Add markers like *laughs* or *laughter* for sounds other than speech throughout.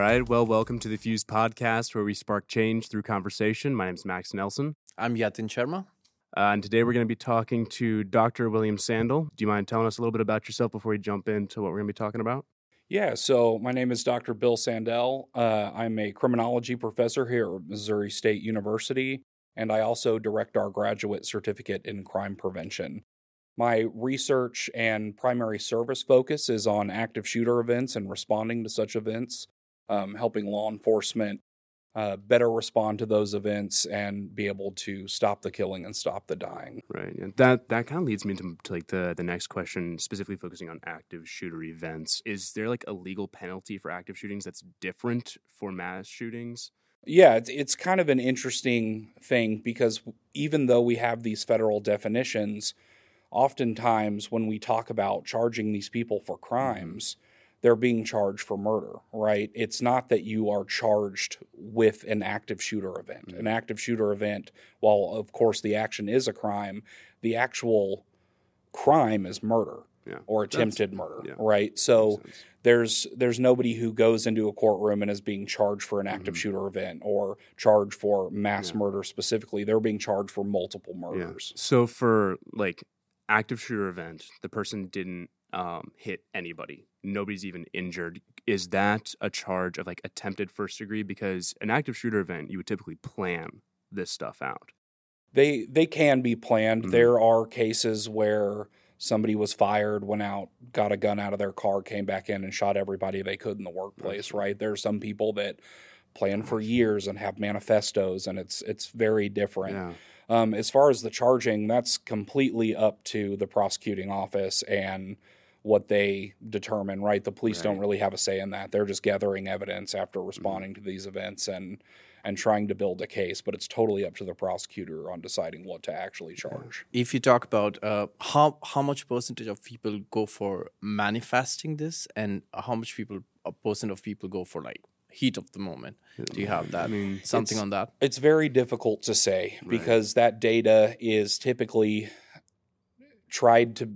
right. Well, welcome to the Fuse podcast where we spark change through conversation. My name is Max Nelson. I'm Yatin Sharma. Uh, and today we're going to be talking to Dr. William Sandel. Do you mind telling us a little bit about yourself before we jump into what we're going to be talking about? Yeah, so my name is Dr. Bill Sandel. Uh, I'm a criminology professor here at Missouri State University, and I also direct our graduate certificate in crime prevention. My research and primary service focus is on active shooter events and responding to such events, um, helping law enforcement uh, better respond to those events and be able to stop the killing and stop the dying. Right, and that that kind of leads me to, to like the the next question, specifically focusing on active shooter events. Is there like a legal penalty for active shootings that's different for mass shootings? Yeah, it's, it's kind of an interesting thing because even though we have these federal definitions, oftentimes when we talk about charging these people for crimes, they're being charged for murder, right? It's not that you are charged with an active shooter event. Mm-hmm. An active shooter event, while of course the action is a crime, the actual crime is murder. Yeah. or attempted That's, murder, yeah. right? So there's there's nobody who goes into a courtroom and is being charged for an active mm-hmm. shooter event or charged for mass yeah. murder specifically. They're being charged for multiple murders. So for like active shooter event, the person didn't um, hit anybody. Nobody's even injured. Is that a charge of like attempted first degree? Because an active shooter event, you would typically plan this stuff out. They they can be planned. Mm-hmm. There are cases where somebody was fired, went out, got a gun out of their car, came back in and shot everybody they could in the workplace. Right? There are some people that plan for years and have manifestos, and it's it's very different. Yeah. Um, as far as the charging, that's completely up to the prosecuting office and what they determine, right? The police right. don't really have a say in that. They're just gathering evidence after mm-hmm. responding mm-hmm. to these events and and trying to build a case, but it's totally up to the prosecutor on deciding what to actually charge. If you talk about uh, how how much percentage of people go for manifesting this, and how much people a percent of people go for like heat of the moment. Do you have that? I mean, something on that? It's very difficult to say right. because that data is typically tried to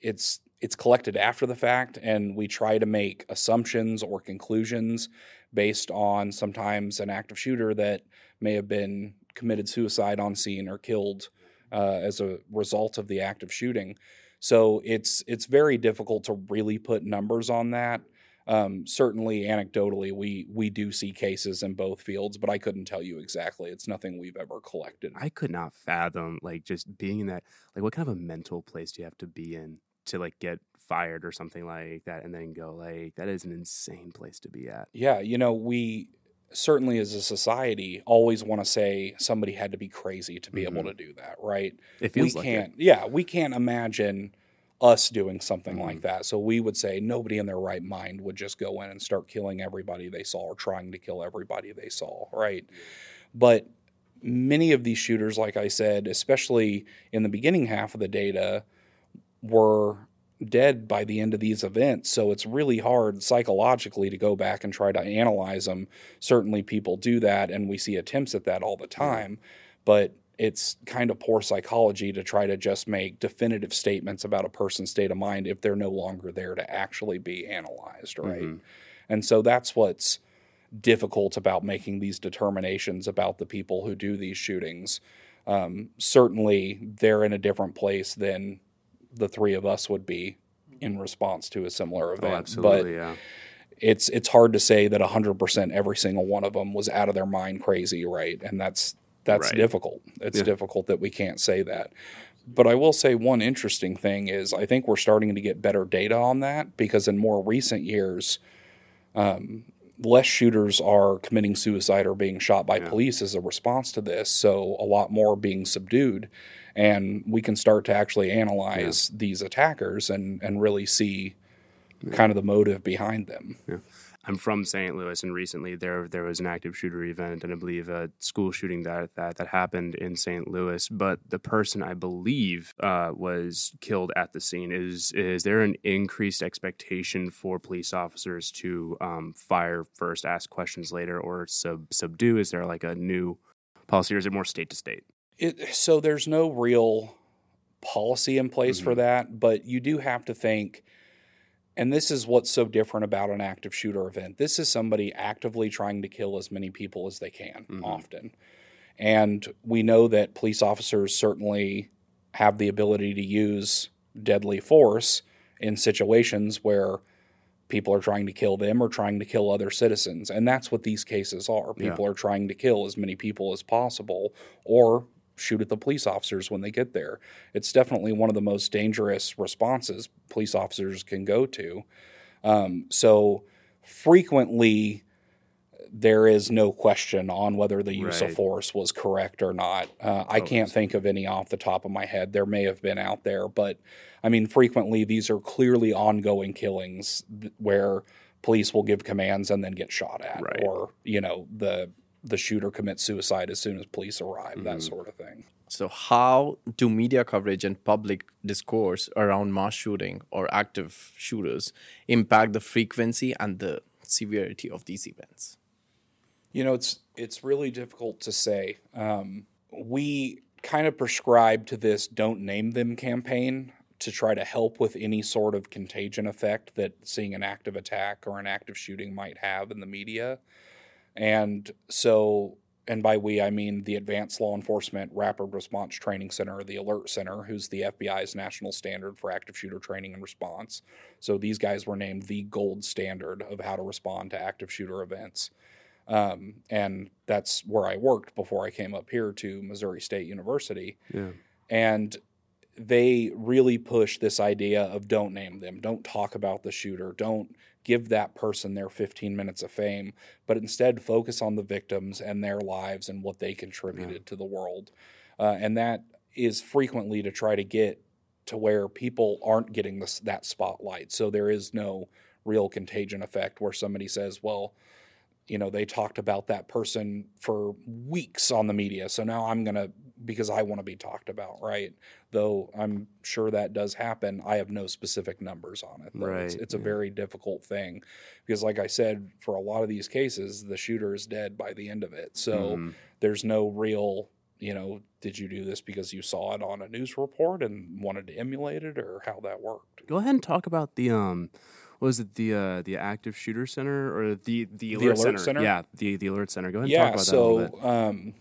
it's it's collected after the fact and we try to make assumptions or conclusions based on sometimes an active shooter that may have been committed suicide on scene or killed uh, as a result of the active shooting. So it's it's very difficult to really put numbers on that. Um, certainly, anecdotally, we we do see cases in both fields, but I couldn't tell you exactly. It's nothing we've ever collected. I could not fathom like just being in that. Like, what kind of a mental place do you have to be in to like get fired or something like that, and then go like that is an insane place to be at. Yeah, you know we certainly as a society always want to say somebody had to be crazy to be mm-hmm. able to do that, right? It feels we like can't. It. Yeah, we can't imagine us doing something mm-hmm. like that. So we would say nobody in their right mind would just go in and start killing everybody they saw or trying to kill everybody they saw, right? But many of these shooters, like I said, especially in the beginning half of the data, were dead by the end of these events. So it's really hard psychologically to go back and try to analyze them. Certainly, people do that, and we see attempts at that all the time. But it's kind of poor psychology to try to just make definitive statements about a person's state of mind if they're no longer there to actually be analyzed, right? Mm-hmm. And so that's what's difficult about making these determinations about the people who do these shootings. Um, certainly, they're in a different place than the three of us would be in response to a similar oh, event. Oh, but yeah. It's it's hard to say that 100% every single one of them was out of their mind crazy, right? And that's that's right. difficult. It's yeah. difficult that we can't say that. But I will say one interesting thing is I think we're starting to get better data on that because in more recent years, um, less shooters are committing suicide or being shot by yeah. police as a response to this. So a lot more being subdued and we can start to actually analyze yeah. these attackers and and really see yeah. kind of the motive behind them. Yeah. I'm from St. Louis, and recently there there was an active shooter event, and I believe a school shooting that that, that happened in St. Louis. But the person I believe uh, was killed at the scene. Is is there an increased expectation for police officers to um, fire first, ask questions later, or sub subdue? Is there like a new policy, or is it more state to state? It, so there's no real policy in place mm-hmm. for that, but you do have to think and this is what's so different about an active shooter event. This is somebody actively trying to kill as many people as they can, mm-hmm. often. And we know that police officers certainly have the ability to use deadly force in situations where people are trying to kill them or trying to kill other citizens. And that's what these cases are. People yeah. are trying to kill as many people as possible or shoot at the police officers when they get there. It's definitely one of the most dangerous responses police officers can go to. Um, so frequently, there is no question on whether the use right. of force was correct or not. Uh, I can't think of any off the top of my head. There may have been out there, but I mean, frequently these are clearly ongoing killings where police will give commands and then get shot at, right. or you know the the shooter commits suicide as soon as police arrive, mm-hmm. that sort of thing. So, how do media coverage and public discourse around mass shooting or active shooters impact the frequency and the severity of these events? You know, it's it's really difficult to say. Um, we kind of prescribe to this "don't name them" campaign to try to help with any sort of contagion effect that seeing an active attack or an active shooting might have in the media. And so, and by we, I mean the Advanced Law Enforcement Rapid Response Training Center, the ALERRT Center, who's the FBI's national standard for active shooter training and response. So these guys were named the gold standard of how to respond to active shooter events. Um, and that's where I worked before I came up here to Missouri State University. Yeah. And they really push this idea of don't name them, don't talk about the shooter, don't give that person their 15 minutes of fame, but instead focus on the victims and their lives and what they contributed yeah. to the world. Uh, and that is frequently to try to get to where people aren't getting this, that spotlight. So there is no real contagion effect where somebody says, well, you know, they talked about that person for weeks on the media. So now I'm going to because I want to be talked about, right? Though I'm sure that does happen. I have no specific numbers on it. Right. It's, it's a very difficult thing because, like I said, for a lot of these cases, the shooter is dead by the end of it. So mm. there's no real, you know, did you do this because you saw it on a news report and wanted to emulate it or how that worked? Go ahead and talk about the, um, was it the uh, the active shooter center or the the ALERRT, the ALERRT center? center? Yeah, the the ALERRT center. Go ahead. Yeah. And talk about that. so that um,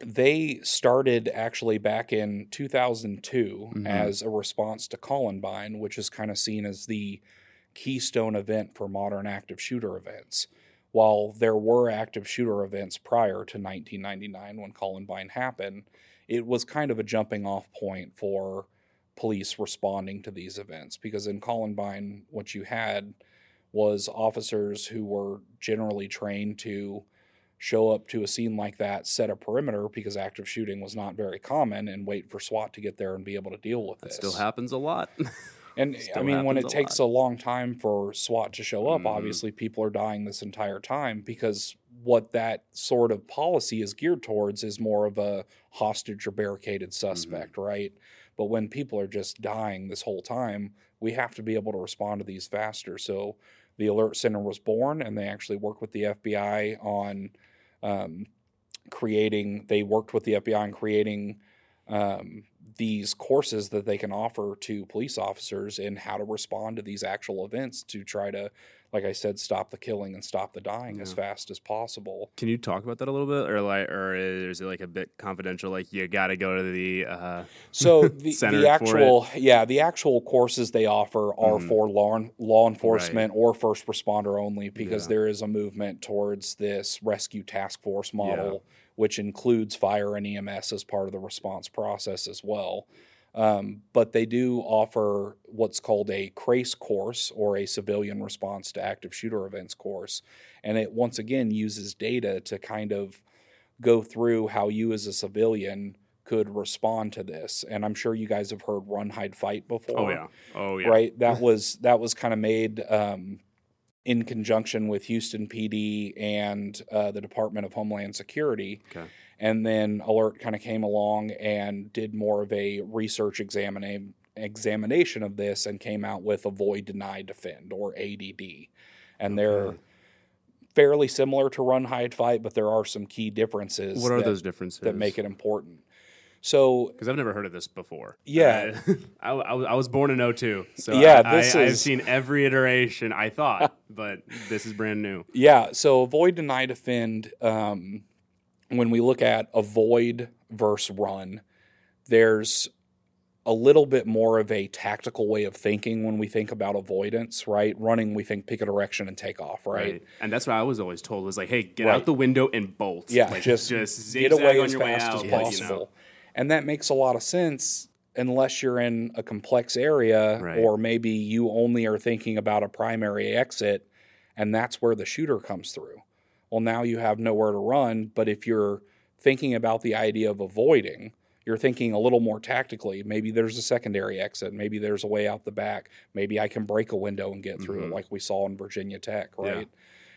they started actually back in 2002 mm-hmm. as a response to Columbine, which is kind of seen as the keystone event for modern active shooter events. While there were active shooter events prior to 1999 when Columbine happened, it was kind of a jumping off point for police responding to these events because in Columbine, what you had was officers who were generally trained to show up to a scene like that, set a perimeter because active shooting was not very common, and wait for SWAT to get there and be able to deal with it. Still happens a lot. *laughs* and I mean, when it a takes lot. a long time for SWAT to show up, mm-hmm. obviously people are dying this entire time because what that sort of policy is geared towards is more of a hostage or barricaded suspect, mm-hmm. right? But when people are just dying this whole time, we have to be able to respond to these faster. So the ALERRT Center was born, and they actually work with the FBI on um, creating. They worked with the FBI on creating um, these courses that they can offer to police officers in how to respond to these actual events to try to like I said, stop the killing and stop the dying yeah. as fast as possible. Can you talk about that a little bit, or like, or is it like a bit confidential? Like you got to go to the uh, so *laughs* the, the actual yeah the actual courses they offer are mm. for law law enforcement right. or first responder only because yeah. there is a movement towards this rescue task force model, yeah. which includes fire and EMS as part of the response process as well. Um, but they do offer what's called a CRASE course or a civilian response to active shooter events course. And it once again uses data to kind of go through how you as a civilian could respond to this. And I'm sure you guys have heard run, hide, fight before. Oh, yeah. Oh, yeah. Right? That *laughs* was, that was kind of made. Um, in conjunction with Houston PD and uh, the Department of Homeland Security. Okay. And then ALERRT kind of came along and did more of a research examina- examination of this and came out with Avoid, Deny, Defend, or ADD. And okay. they're fairly similar to Run, Hide, Fight, but there are some key differences. What are that, those differences? That make it important. So because I've never heard of this before. Yeah, uh, *laughs* I, I, I, was born in 02, so yeah, I, this I, is... I've seen every iteration. I thought, but this is brand new. *laughs* Yeah, so avoid, deny, defend. Um, when we look at avoid versus run, there's a little bit more of a tactical way of thinking when we think about avoidance, right? Running, we think pick a direction and take off, right? right. And that's what I was always told was like, hey, get right. out the window and bolt. Yeah, like, just, just get away as fast as possible. You know? And that makes a lot of sense unless you're in a complex area right. or maybe you only are thinking about a primary exit and that's where the shooter comes through. Well, now you have nowhere to run, but if you're thinking about the idea of avoiding, you're thinking a little more tactically. Maybe there's a secondary exit. Maybe there's a way out the back. Maybe I can break a window and get through mm-hmm. it, like we saw in Virginia Tech, right? Yeah.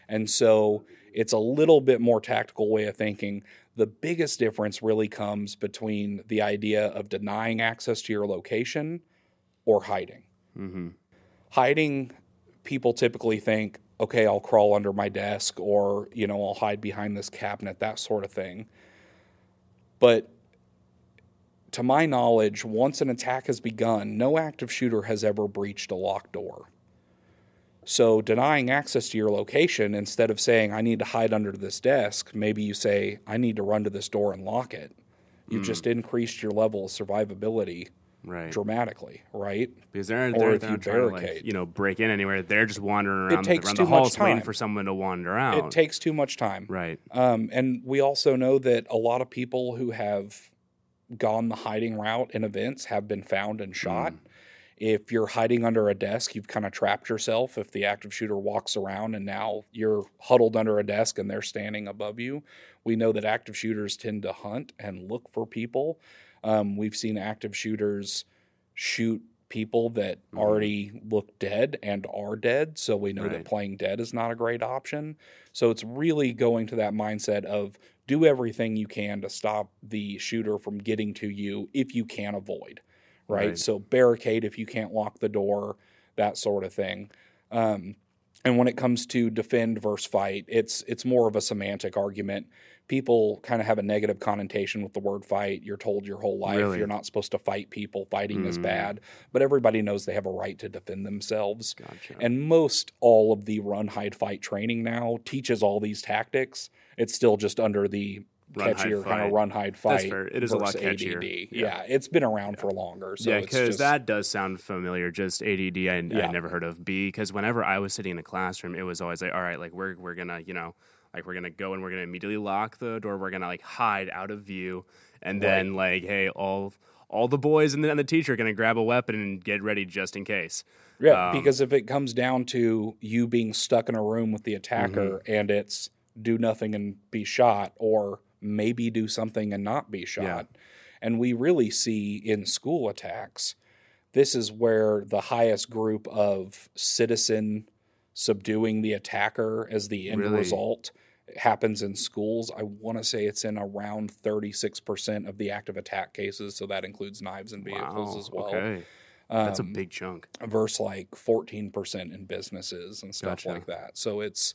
And so it's a little bit more tactical way of thinking. The biggest difference really comes between the idea of denying access to your location or hiding. Mm-hmm. Hiding, people typically think, okay, I'll crawl under my desk or, you know, I'll hide behind this cabinet, that sort of thing. But to my knowledge, once an attack has begun, no active shooter has ever breached a locked door. So, denying access to your location, instead of saying, I need to hide under this desk, maybe you say, I need to run to this door and lock it. You've mm. just increased your level of survivability right. dramatically, right? Because they're, they're, or if they're you barricade. To, like, you know, break in anywhere. They're just wandering around, it takes around too the halls waiting for someone to wander out. It takes too much time. Right. Um, and we also know that a lot of people who have gone the hiding route in events have been found and shot. Mm. If you're hiding under a desk, you've kind of trapped yourself. If the active shooter walks around and now you're huddled under a desk and they're standing above you, we know that active shooters tend to hunt and look for people. Um, we've seen active shooters shoot people that mm-hmm. already look dead and are dead. So we know right. that playing dead is not a great option. So it's really going to that mindset of do everything you can to stop the shooter from getting to you if you can avoid, right? right. So barricade if you can't lock the door, that sort of thing. Um, and when it comes to defend versus fight, it's it's more of a semantic argument. People kind of have a negative connotation with the word fight. You're told your whole life really? you're not supposed to fight people. Fighting mm. is bad, but everybody knows they have a right to defend themselves. Gotcha. And most all of the run, hide, fight training now teaches all these tactics. It's still just under the run, catchier kind of run hide fight. It is a lot catchier. Yeah. yeah. it's been around yeah. for longer. So yeah, because that does sound familiar. Just ADD, I, yeah. I never heard of. B, because whenever I was sitting in the classroom, it was always like, all right, like we're we're gonna, you know, like we're gonna go and we're gonna immediately lock the door. We're gonna like hide out of view, and then like, hey, all all the boys and the, and the teacher are gonna grab a weapon and get ready just in case. Yeah, um, because if it comes down to you being stuck in a room with the attacker mm-hmm. and it's do nothing and be shot, or maybe do something and not be shot. Yeah. And we really see in school attacks, this is where the highest group of citizen subduing the attacker as the end really? result happens in schools. I want to say it's in around 36% of the active attack cases. So that includes knives and vehicles wow, as well. Okay. Um, That's a big chunk. Versus like 14% in businesses and stuff gotcha. like that. So it's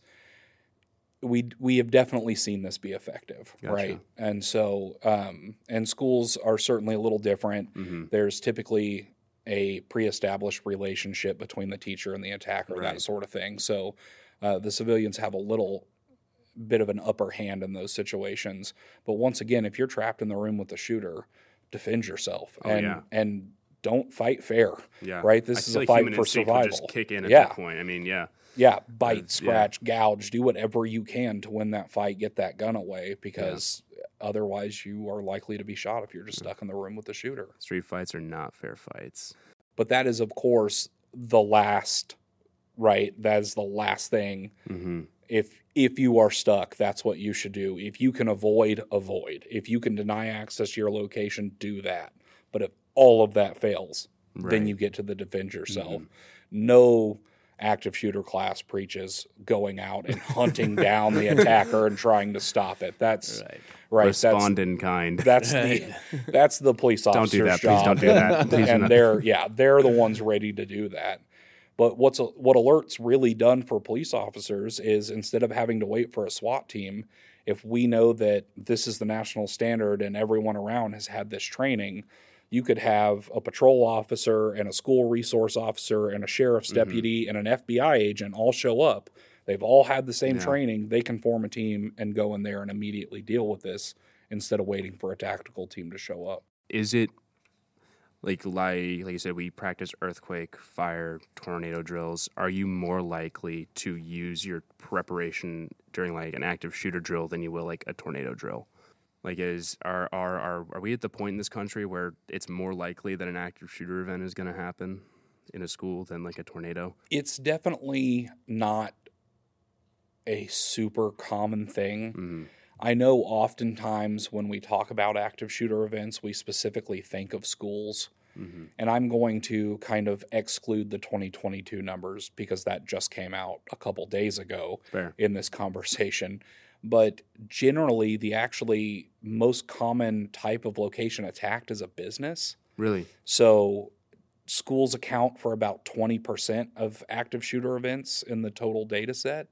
we we have definitely seen this be effective, gotcha. right? And so, um, and schools are certainly a little different. Mm-hmm. There's typically a pre-established relationship between the teacher and the attacker, right. that sort of thing. So, uh, the civilians have a little bit of an upper hand in those situations. But once again, if you're trapped in the room with the shooter, defend yourself oh, and yeah. and don't fight fair. Yeah. Right. This I is a like fight for survival. Just kick in at yeah. that point. I mean, yeah. Yeah, bite, scratch, yeah. gouge, do whatever you can to win that fight, get that gun away because. Otherwise you are likely to be shot if you're just stuck in the room with the shooter. Street fights are not fair fights. But that is of course the last right? That is the last thing. Mm-hmm. If if you are stuck, that's what you should do. If you can avoid, avoid. If you can deny access to your location, do that. But if all of that fails, right. then you get to the defend yourself. Mm-hmm. No active shooter class preaches going out and hunting down the *laughs* attacker and trying to stop it. That's right. Right Respond that's, in kind. That's the *laughs* that's the police officer's Don't do that. Job. Please don't do that. *laughs* Please and they're yeah they're the ones ready to do that. But what's what ALERRT's really done for police officers is instead of having to wait for a SWAT team, if we know that this is the national standard and everyone around has had this training, you could have a patrol officer and a school resource officer and a sheriff's Mhm. deputy and an FBI agent all show up. They've all had the same Yeah. training. They can form a team and go in there and immediately deal with this instead of waiting for a tactical team to show up. Is it like like like you said, we practice earthquake, fire, tornado drills. Are you more likely to use your preparation during like an active shooter drill than you will like a tornado drill? Like is are are are are we at the point in this country where it's more likely that an active shooter event is going to happen in a school than like a tornado? It's definitely not a super common thing. Mm, I know oftentimes when we talk about active shooter events, we specifically think of schools. hmm And I'm going to kind of exclude the 2022 numbers because that just came out a couple days ago Fair. in this conversation. But generally, the actually most common type of location attacked is a business. Really? So schools account for about 20% of active shooter events in the total data set,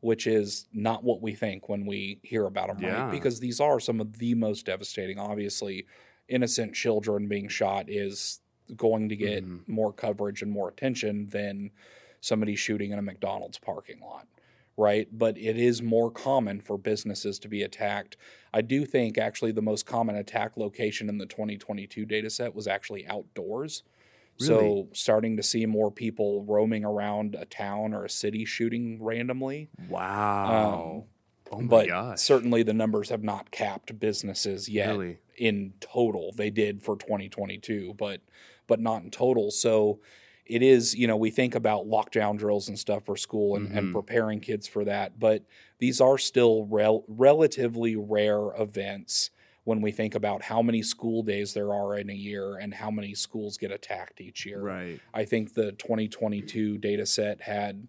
which is not what we think when we hear about them, Yeah. right? Because these are some of the most devastating. Obviously, innocent children being shot is going to get Mhm. more coverage and more attention than somebody shooting in a McDonald's parking lot. Right. But it is more common for businesses to be attacked. I do think actually the most common attack location in the 2022 data set was actually outdoors. So starting to see more people roaming around a town or a city shooting randomly. Wow. oh my but gosh. certainly the numbers have not capped businesses yet Really? in total. They did for 2022, but but not in total. So it is, you know, we think about lockdown drills and stuff for school and, and Mhm. preparing kids for that, but these are still rel- relatively rare events when we think about how many school days there are in a year and how many schools get attacked each year. Right. I think the 2022 data set had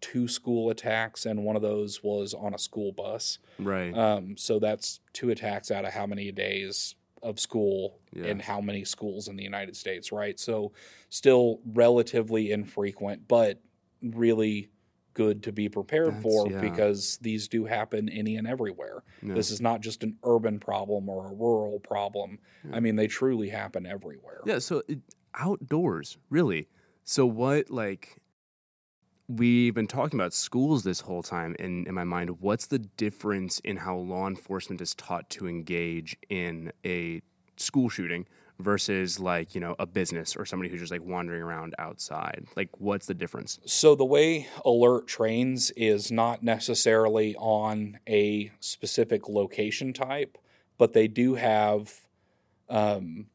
two school attacks, and one of those was on a school bus. Right. Um, so that's two attacks out of how many days of school Yeah. in how many schools in the United States, right? So still relatively infrequent, but really good to be prepared That's- for yeah. because these do happen any and everywhere. Yeah. This is not just an urban problem or a rural problem. Yeah. I mean, they truly happen everywhere. Yeah, so it, outdoors, really. So what like we've been talking about schools this whole time and in my mind, what's the difference in how law enforcement is taught to engage in a school shooting versus like, you know, a business or somebody who's just like wandering around outside? Like what's the difference? So the way ALERRT trains is not necessarily on a specific location type, but they do have um,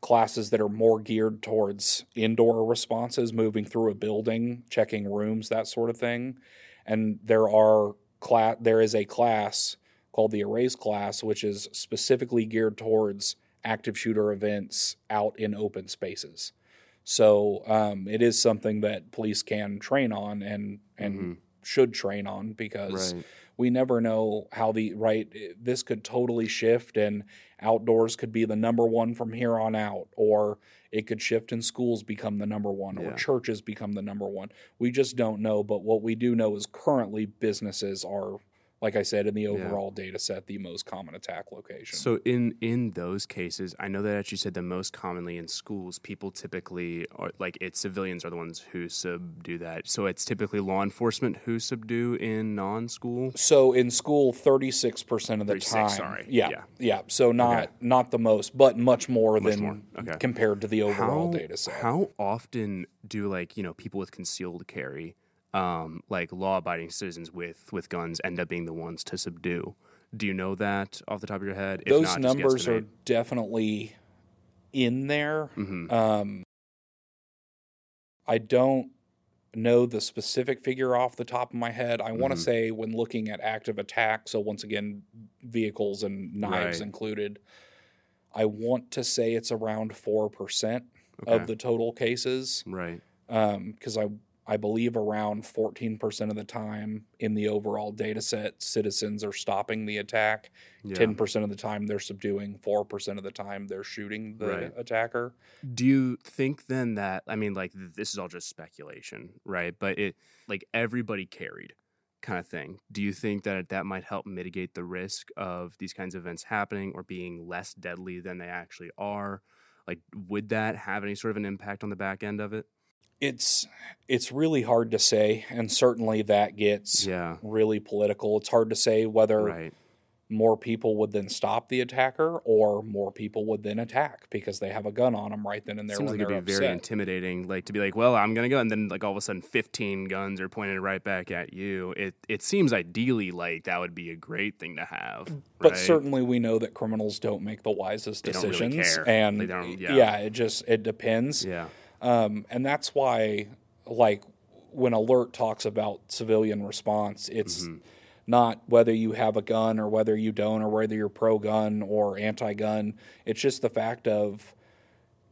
classes that are more geared towards indoor responses, moving through a building, checking rooms, that sort of thing. And there are class there is a class called the Erase class, which is specifically geared towards active shooter events out in open spaces. So um, it is something that police can train on and and Mhm. should train on because Right. we never know how the right this could totally shift and outdoors could be the number one from here on out or it could shift and schools become the number one or churches become the number one we just don't know but what we do know is currently businesses are like i said in the overall data set the most common attack location So in in those cases, I know that as you said the most commonly in schools, people typically are like it's civilians are the ones who subdue that. So it's typically law enforcement who subdue in non-school. So in school, thirty six percent of the 36, time. sorry. Yeah, Yeah. yeah. So not Okay. not the most, but much more Much than more. Okay. compared to the overall how, data set. How often do like you know people with concealed carry, um, like law-abiding citizens with with guns, end up being the ones to subdue? Do you know that off the top of your head? If Those not, numbers are definitely in there. Mhm. Um, I don't know the specific figure off the top of my head. I want to say when looking at active attack, so once again, vehicles and knives Right. included, I want to say it's around four percent okay. of the total cases. right. because I I believe around 14% of the time in the overall data set, citizens are stopping the attack. Yeah. 10% of the time they're subduing. 4% of the time they're shooting the Right. attacker. Do you think then that I mean like this is all just speculation, right? But it like everybody carried kind of thing. Do you think that that might help mitigate the risk of these kinds of events happening or being less deadly than they actually are? Like, would that have any sort of an impact on the back end of it? It's it's really hard to say, and certainly that gets Yeah. really political. It's hard to say whether Right. more people would then stop the attacker or more people would then attack because they have a gun on them right then and there Seems like it'd be very intimidating. Like to be like, well, I'm gonna go, and then like all of a sudden, 15 guns are pointed right back at you. It it seems ideally like that would be a great thing to have. But right? certainly, we know that criminals don't make the wisest They really decisions, care. and They don't- yeah. yeah. it just it depends. yeah, Um, and that's why, like, when ALERRT talks about civilian response, it's Mm-hmm. not whether you have a gun or whether you don't, or whether you're pro gun or anti gun. It's just the fact of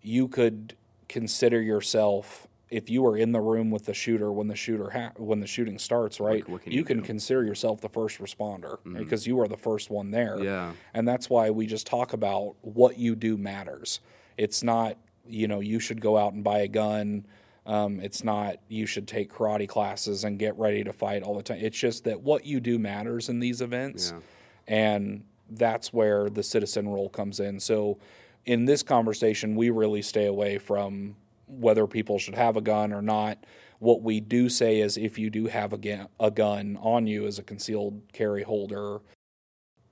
you could consider yourself. If you were in the room with the shooter when the shooter ha- when the shooting starts, right? what can you, you can do? Mm-hmm. consider yourself the first responder because you are the first one there. Yeah. And that's why we just talk about what you do matters. It's not, you know, you should go out and buy a gun. Um, it's not you should take karate classes and get ready to fight all the time. It's just that what you do matters in these events. Yeah. And that's where the citizen role comes in. So in this conversation, we really stay away from whether people should have a gun or not. What we do say is if you do have a, ga- a gun on you as a concealed carry holder,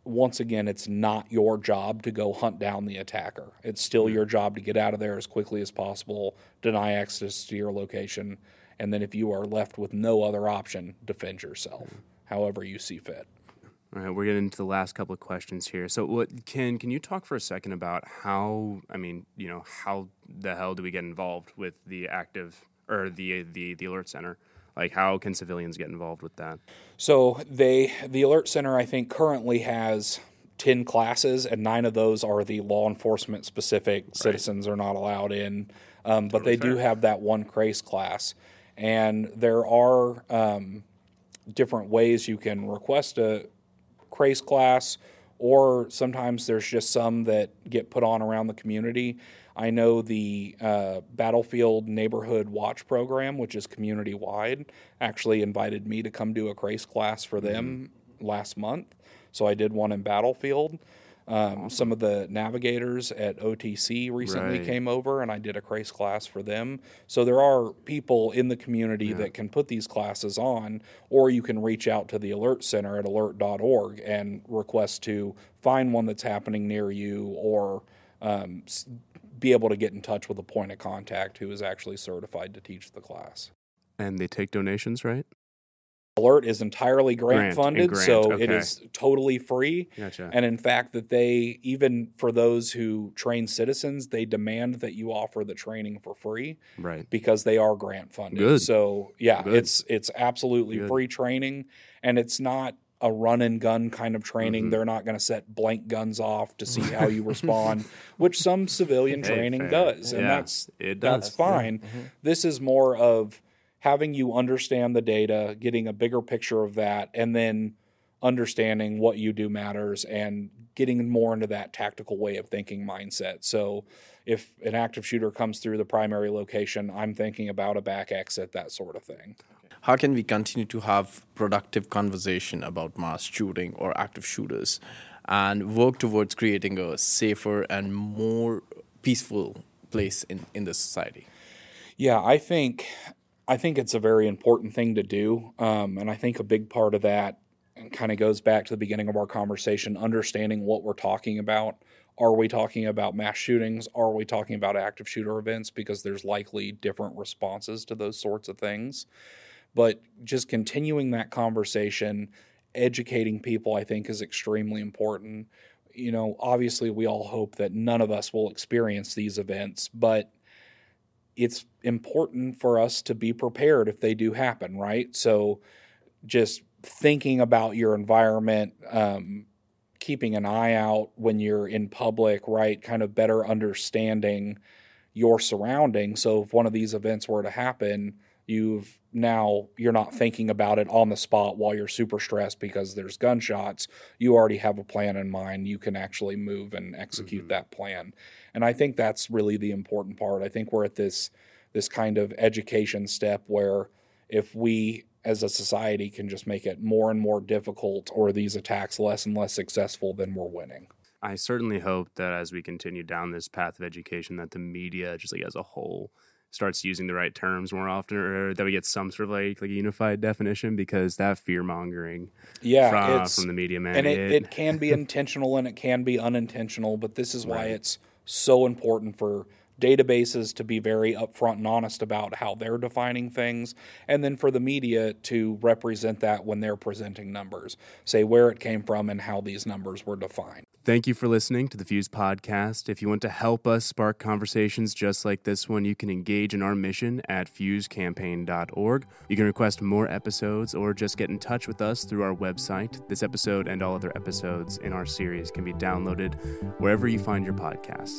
once again, it's not your job to go hunt down the attacker. It's still your job to get out of there as quickly as possible, deny access to your location, and then if you are left with no other option, defend yourself however you see fit. All right, we're getting into the last couple of questions here. So, what can can you talk for a second about how? I mean, you know, how the hell do we get involved with the active or the the the ALERRT center? Like, how can civilians get involved with that? So they the ALERRT center I think currently has 10 classes and 9 of those are the law enforcement specific citizens are not allowed in. Um, but they do have that one CRASE class. And there are um, different ways you can request a CRASE class or sometimes there's just some that get put on around the community i know the uh, battlefield neighborhood watch program which is community wide actually invited me to come do a CRASE class for them last month. So i did one in battlefield. Um, some of the navigators at otc recently Right. came over and i did a CRASE class for them. So there are people in the community that can put these classes on or you can reach out to the ALERRT center at alerrt.org and request to find one that's happening near you or um, be able to get in touch with a point of contact who is actually certified to teach the class And they take donations, right? ALERRT is entirely grant, Grant, funded grant, so it okay. is totally free Gotcha. and in fact that they even for those who train citizens they demand that you offer the training for free right. because they are grant funded Good. so yeah Good. it's it's absolutely Good. free training and it's not a run and gun kind of training Mhm. they're not going to set blank guns off to see how you *laughs* respond which some civilian Hey, training fair. does and Yeah, that's it that's does. fine this is more of having you understand the data getting a bigger picture of that and then understanding what you do matters and getting more into that tactical way of thinking mindset so if an active shooter comes through the primary location i'm thinking about a back exit that sort of thing How can we continue to have productive conversation about mass shooting or active shooters and work towards creating a safer and more peaceful place in, in the society? Yeah, I think I think it's a very important thing to do, um, and I think a big part of that kind of goes back to the beginning of our conversation, understanding what we're talking about. Are we talking about mass shootings? Are we talking about active shooter events? Because there's likely different responses to those sorts of things. But just continuing that conversation, educating people, I think, is extremely important. You know, obviously, we all hope that none of us will experience these events, but it's important for us to be prepared if they do happen, right? So just thinking about your environment, um, keeping an eye out when you're in public, right? Kind of better understanding your surroundings. So if one of these events were to happen, you've now you're not thinking about it on the spot while you're super stressed because there's gunshots. You already have a plan in mind. You can actually move and execute mm-hmm. that plan. And I think that's really the important part. I think we're at this this kind of education step where if we as a society can just make it more and more difficult or these attacks less and less successful, then we're winning. I certainly hope that as we continue down this path of education, that the media, just like as a whole, starts using the right terms more often, or that we get some sort of like like a unified definition, because that fear mongering, yeah, from, from, the media, man, and it, it, it, can be intentional and it can be unintentional, but this is why right. it's so important for databases to be very upfront and honest about how they're defining things, and then for the media to represent that when they're presenting numbers, say where it came from and how these numbers were defined. Thank you for listening to the Fuse podcast. If you want to help us spark conversations just like this one, you can engage in our mission at fusecampaign.org. You can request more episodes or just get in touch with us through our website. This episode and all other episodes in our series can be downloaded wherever you find your podcasts.